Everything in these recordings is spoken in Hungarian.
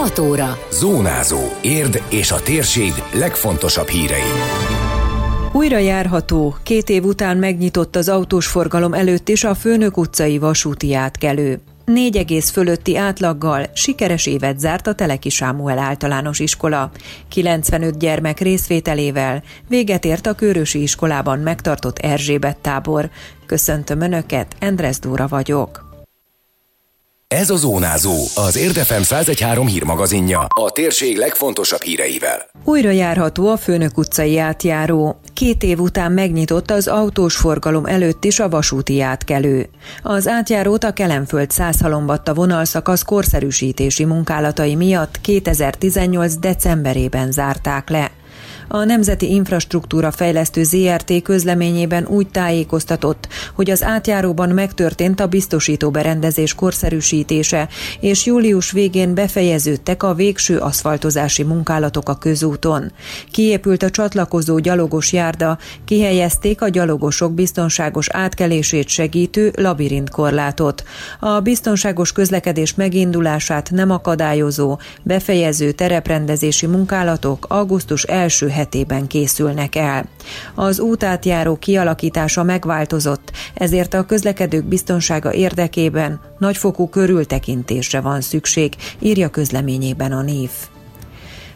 6 óra. Zónázó. Érd és a térség legfontosabb hírei. Újra járható, két év után megnyitott az autós forgalom előtt is a Főnök utcai vasúti átkelő. Négy egész fölötti átlaggal sikeres évet zárt a Teleki Sámuel általános iskola. 95 gyermek részvételével véget ért a Körösi iskolában megtartott Erzsébet tábor. Köszöntöm Önöket, Endres Dóra vagyok. Ez a Zónázó, az Érdefem 113 hírmagazinja, a térség legfontosabb híreivel. Újra járható a Főnök utcai átjáró. Két év után megnyitott az autós forgalom előtt is a vasúti átkelő. Az átjárót a Kelemföld százhalombatta vonalszakasz korszerűsítési munkálatai miatt 2018. decemberében zárták le. A Nemzeti Infrastruktúra Fejlesztő ZRT közleményében úgy tájékoztatott, hogy az átjáróban megtörtént a biztosító berendezés korszerűsítése, és július végén befejeződtek a végső aszfaltozási munkálatok a közúton. Kiépült a csatlakozó gyalogos járda, kihelyezték a gyalogosok biztonságos átkelését segítő labirintkorlátot. A biztonságos közlekedés megindulását nem akadályozó, befejező tereprendezési munkálatok augusztus első hetében készülnek el. Az útátjáró kialakítása megváltozott, ezért a közlekedők biztonsága érdekében nagyfokú körültekintésre van szükség, írja közleményében a név.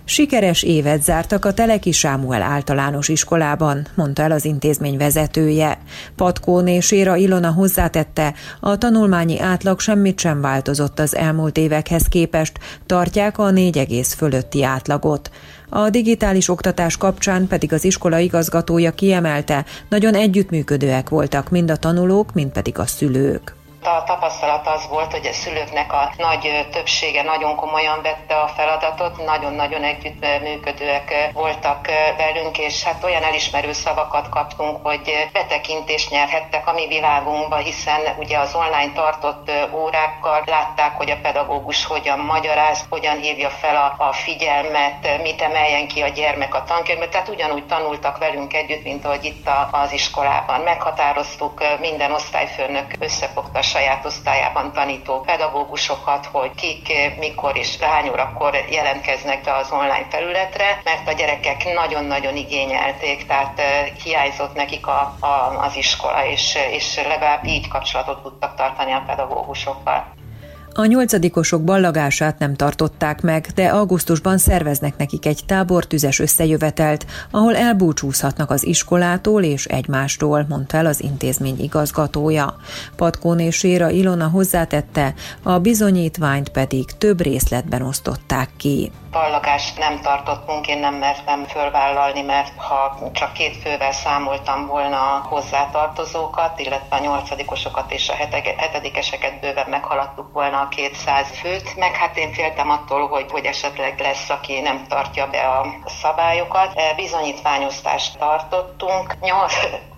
Sikeres évet zártak a Teleki Sámuel általános iskolában, mondta el az intézmény vezetője. Patkón és Éra Ilona hozzátette, a tanulmányi átlag semmit sem változott az elmúlt évekhez képest, tartják a négy egész fölötti átlagot. A digitális oktatás kapcsán pedig az iskola igazgatója kiemelte, nagyon együttműködőek voltak mind a tanulók, mind pedig a szülők. A tapasztalat az volt, hogy a szülőknek a nagy többsége nagyon komolyan vette a feladatot, nagyon-nagyon együttműködőek voltak velünk, és hát olyan elismerő szavakat kaptunk, hogy betekintést nyerhettek a mi világunkba, hiszen ugye az online tartott órákkal látták, hogy a pedagógus hogyan magyaráz, hogyan hívja fel a, figyelmet, mit emeljen ki a gyermek a tankönyvbe, tehát ugyanúgy tanultak velünk együtt, mint ahogy itt az iskolában. Meghatároztuk minden osztályfőnök összefogta saját osztályában tanító pedagógusokat, hogy kik, mikor és hány órakor jelentkeznek be az online felületre, mert a gyerekek nagyon-nagyon igényelték, tehát hiányzott nekik a, a, az iskola, és, és legalább így kapcsolatot tudtak tartani a pedagógusokkal. A nyolcadikosok ballagását nem tartották meg, de augusztusban szerveznek nekik egy tábor tüzes összejövetelt, ahol elbúcsúzhatnak az iskolától és egymástól, mondta el az intézmény igazgatója. Patkón és Séra Ilona hozzátette, a bizonyítványt pedig több részletben osztották ki ballagást nem tartottunk, én nem mertem fölvállalni, mert ha csak két fővel számoltam volna a hozzátartozókat, illetve a nyolcadikosokat és a hetedikeseket bőven meghaladtuk volna a 200 főt, meg hát én féltem attól, hogy, hogy esetleg lesz, aki nem tartja be a szabályokat. E, bizonyítványosztást tartottunk, nyolc,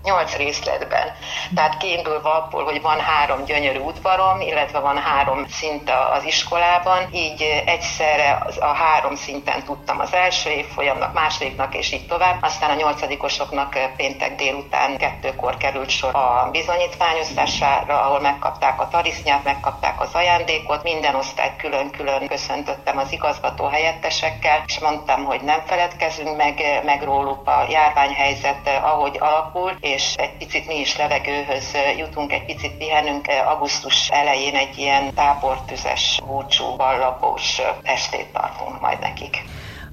nyolc részletben. Tehát kiindulva abból, hogy van három gyönyörű udvarom, illetve van három szint az iskolában, így egyszerre a három szinten tudtam az első évfolyamnak, másodiknak és így tovább. Aztán a nyolcadikosoknak péntek délután kettőkor került sor a bizonyítványosztására, ahol megkapták a tarisznyát, megkapták az ajándékot. Minden osztályt külön-külön köszöntöttem az igazgató helyettesekkel, és mondtam, hogy nem feledkezünk meg, meg róluk a járványhelyzet, ahogy alakul, és és egy picit mi is levegőhöz jutunk, egy picit pihenünk. Augusztus elején egy ilyen tábortüzes, búcsú, ballagós estét tartunk majd nekik.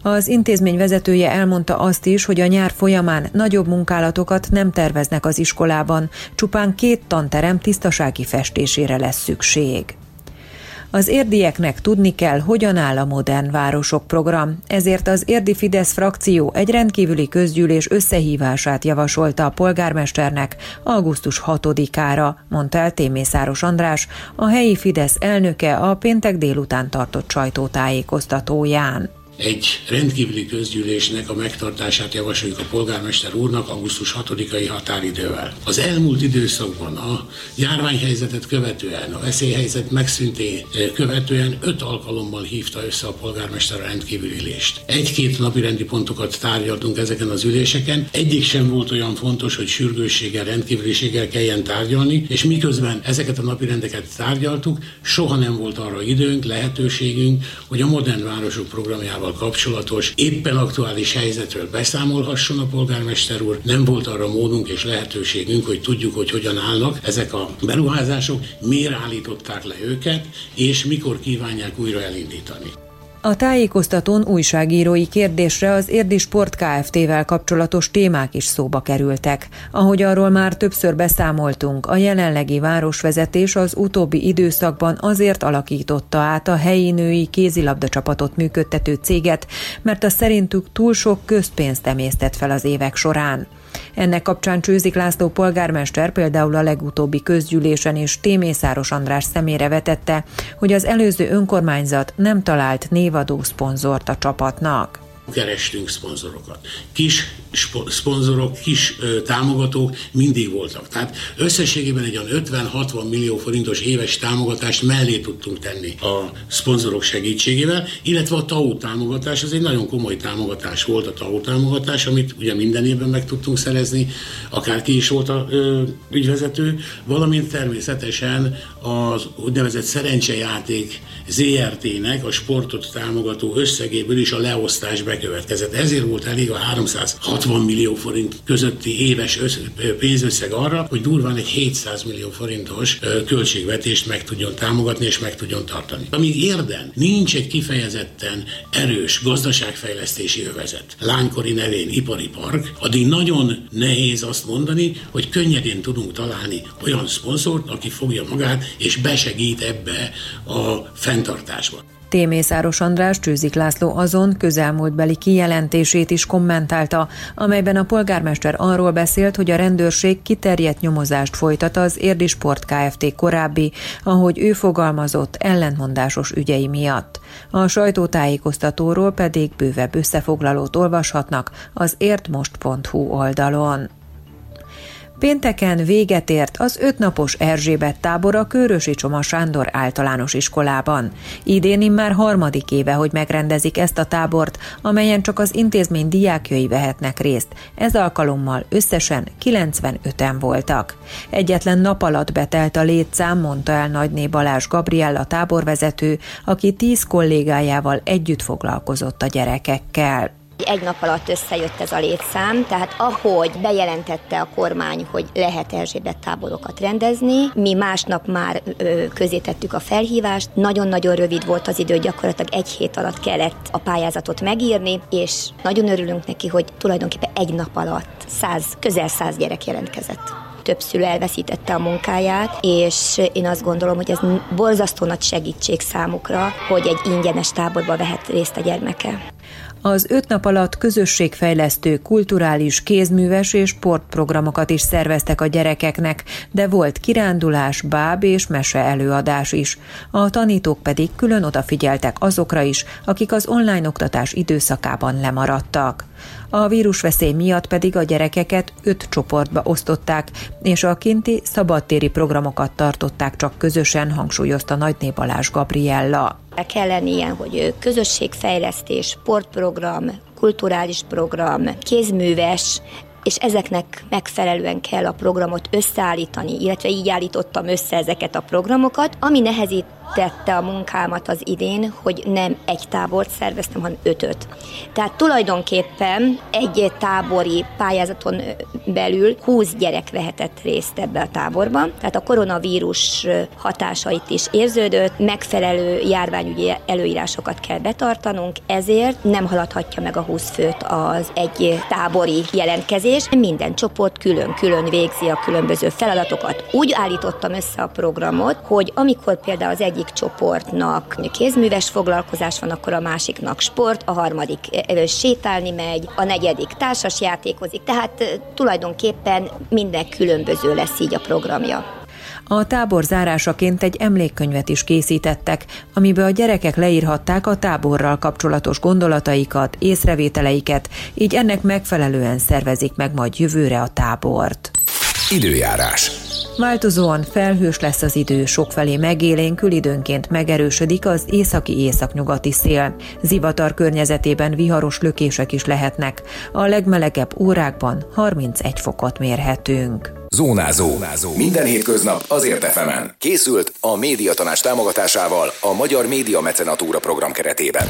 Az intézmény vezetője elmondta azt is, hogy a nyár folyamán nagyobb munkálatokat nem terveznek az iskolában, csupán két tanterem tisztasági festésére lesz szükség. Az érdieknek tudni kell, hogyan áll a Modern Városok program, ezért az érdi Fidesz frakció egy rendkívüli közgyűlés összehívását javasolta a polgármesternek augusztus 6-ára, mondta el Témészáros András, a helyi Fidesz elnöke a péntek délután tartott sajtótájékoztatóján. Egy rendkívüli közgyűlésnek a megtartását javasoljuk a polgármester úrnak augusztus 6-ai határidővel. Az elmúlt időszakban a járványhelyzetet követően, a veszélyhelyzet megszünté követően öt alkalommal hívta össze a polgármester a rendkívüli ülést. Egy-két napi rendi pontokat tárgyaltunk ezeken az üléseken, egyik sem volt olyan fontos, hogy sürgősséggel, rendkívüliséggel kelljen tárgyalni, és miközben ezeket a napi rendeket tárgyaltuk, soha nem volt arra időnk, lehetőségünk, hogy a modern városok programjával kapcsolatos éppen aktuális helyzetről beszámolhasson a polgármester úr. Nem volt arra módunk és lehetőségünk, hogy tudjuk, hogy hogyan állnak ezek a beruházások, miért állították le őket, és mikor kívánják újra elindítani. A tájékoztatón újságírói kérdésre az Érdi Sport Kft-vel kapcsolatos témák is szóba kerültek. Ahogy arról már többször beszámoltunk, a jelenlegi városvezetés az utóbbi időszakban azért alakította át a helyi női kézilabda csapatot működtető céget, mert a szerintük túl sok közpénzt emésztett fel az évek során. Ennek kapcsán Csőzik László polgármester például a legutóbbi közgyűlésen és Témészáros András szemére vetette, hogy az előző önkormányzat nem talált névadó szponzort a csapatnak kerestünk szponzorokat. Kis szponzorok, kis ö, támogatók mindig voltak. Tehát összességében egy olyan 50-60 millió forintos éves támogatást mellé tudtunk tenni a szponzorok segítségével, illetve a TAU támogatás, ez egy nagyon komoly támogatás volt a TAU támogatás, amit ugye minden évben meg tudtunk szerezni, akárki is volt a ö, ügyvezető, valamint természetesen az úgynevezett szerencsejáték ZRT-nek a sportot támogató összegéből is a leosztás bekövetkezett. Ezért volt elég a 360 millió forint közötti éves pénzösszeg arra, hogy durván egy 700 millió forintos költségvetést meg tudjon támogatni és meg tudjon tartani. Amíg érden nincs egy kifejezetten erős gazdaságfejlesztési övezet, lánykori nevén ipari park, addig nagyon nehéz azt mondani, hogy könnyedén tudunk találni olyan szponzort, aki fogja magát és besegít ebbe a fenntartásba. Témészáros András Csőzik László azon közelmúltbeli kijelentését is kommentálta, amelyben a polgármester arról beszélt, hogy a rendőrség kiterjedt nyomozást folytat az Érdi Sport Kft. korábbi, ahogy ő fogalmazott, ellentmondásos ügyei miatt. A sajtótájékoztatóról pedig bővebb összefoglalót olvashatnak az értmost.hu oldalon. Pénteken véget ért az ötnapos Erzsébet tábor a Körösi Csoma Sándor általános iskolában. Idén már harmadik éve, hogy megrendezik ezt a tábort, amelyen csak az intézmény diákjai vehetnek részt. Ez alkalommal összesen 95-en voltak. Egyetlen nap alatt betelt a létszám, mondta el Nagyné Balázs Gabriella táborvezető, aki tíz kollégájával együtt foglalkozott a gyerekekkel. Egy nap alatt összejött ez a létszám, tehát ahogy bejelentette a kormány, hogy lehet Erzsébet táborokat rendezni, mi másnap már ö, közé tettük a felhívást, nagyon-nagyon rövid volt az idő, gyakorlatilag egy hét alatt kellett a pályázatot megírni, és nagyon örülünk neki, hogy tulajdonképpen egy nap alatt száz, közel száz gyerek jelentkezett több szülő elveszítette a munkáját, és én azt gondolom, hogy ez borzasztó nagy segítség számukra, hogy egy ingyenes táborba vehet részt a gyermeke. Az öt nap alatt közösségfejlesztő, kulturális, kézműves és sportprogramokat is szerveztek a gyerekeknek, de volt kirándulás, báb és mese előadás is. A tanítók pedig külön odafigyeltek azokra is, akik az online oktatás időszakában lemaradtak. A vírusveszély miatt pedig a gyerekeket öt csoportba osztották, és a kinti szabadtéri programokat tartották csak közösen, hangsúlyozta Nagyné Balázs Gabriella. Kell lenni ilyen, hogy közösségfejlesztés, sportprogram, kulturális program, kézműves, és ezeknek megfelelően kell a programot összeállítani, illetve így állítottam össze ezeket a programokat, ami nehezít tette a munkámat az idén, hogy nem egy tábort szerveztem, hanem ötöt. Tehát tulajdonképpen egy tábori pályázaton belül 20 gyerek vehetett részt ebbe a táborban, tehát a koronavírus hatásait is érződött, megfelelő járványügyi előírásokat kell betartanunk, ezért nem haladhatja meg a 20 főt az egy tábori jelentkezés. Minden csoport külön-külön végzi a különböző feladatokat. Úgy állítottam össze a programot, hogy amikor például az egyik csoportnak kézműves foglalkozás van, akkor a másiknak sport, a harmadik sétálni megy, a negyedik társas játékozik, tehát tulajdonképpen minden különböző lesz így a programja. A tábor zárásaként egy emlékkönyvet is készítettek, amiben a gyerekek leírhatták a táborral kapcsolatos gondolataikat, észrevételeiket, így ennek megfelelően szervezik meg majd jövőre a tábort. Időjárás. Változóan felhős lesz az idő, sokfelé megélénkül, időnként megerősödik az északi északnyugati szél. Zivatar környezetében viharos lökések is lehetnek. A legmelegebb órákban 31 fokot mérhetünk. Zónázó. Zónázó. Minden hétköznap azért efemen. Készült a médiatanás támogatásával a Magyar Média Mecenatúra program keretében.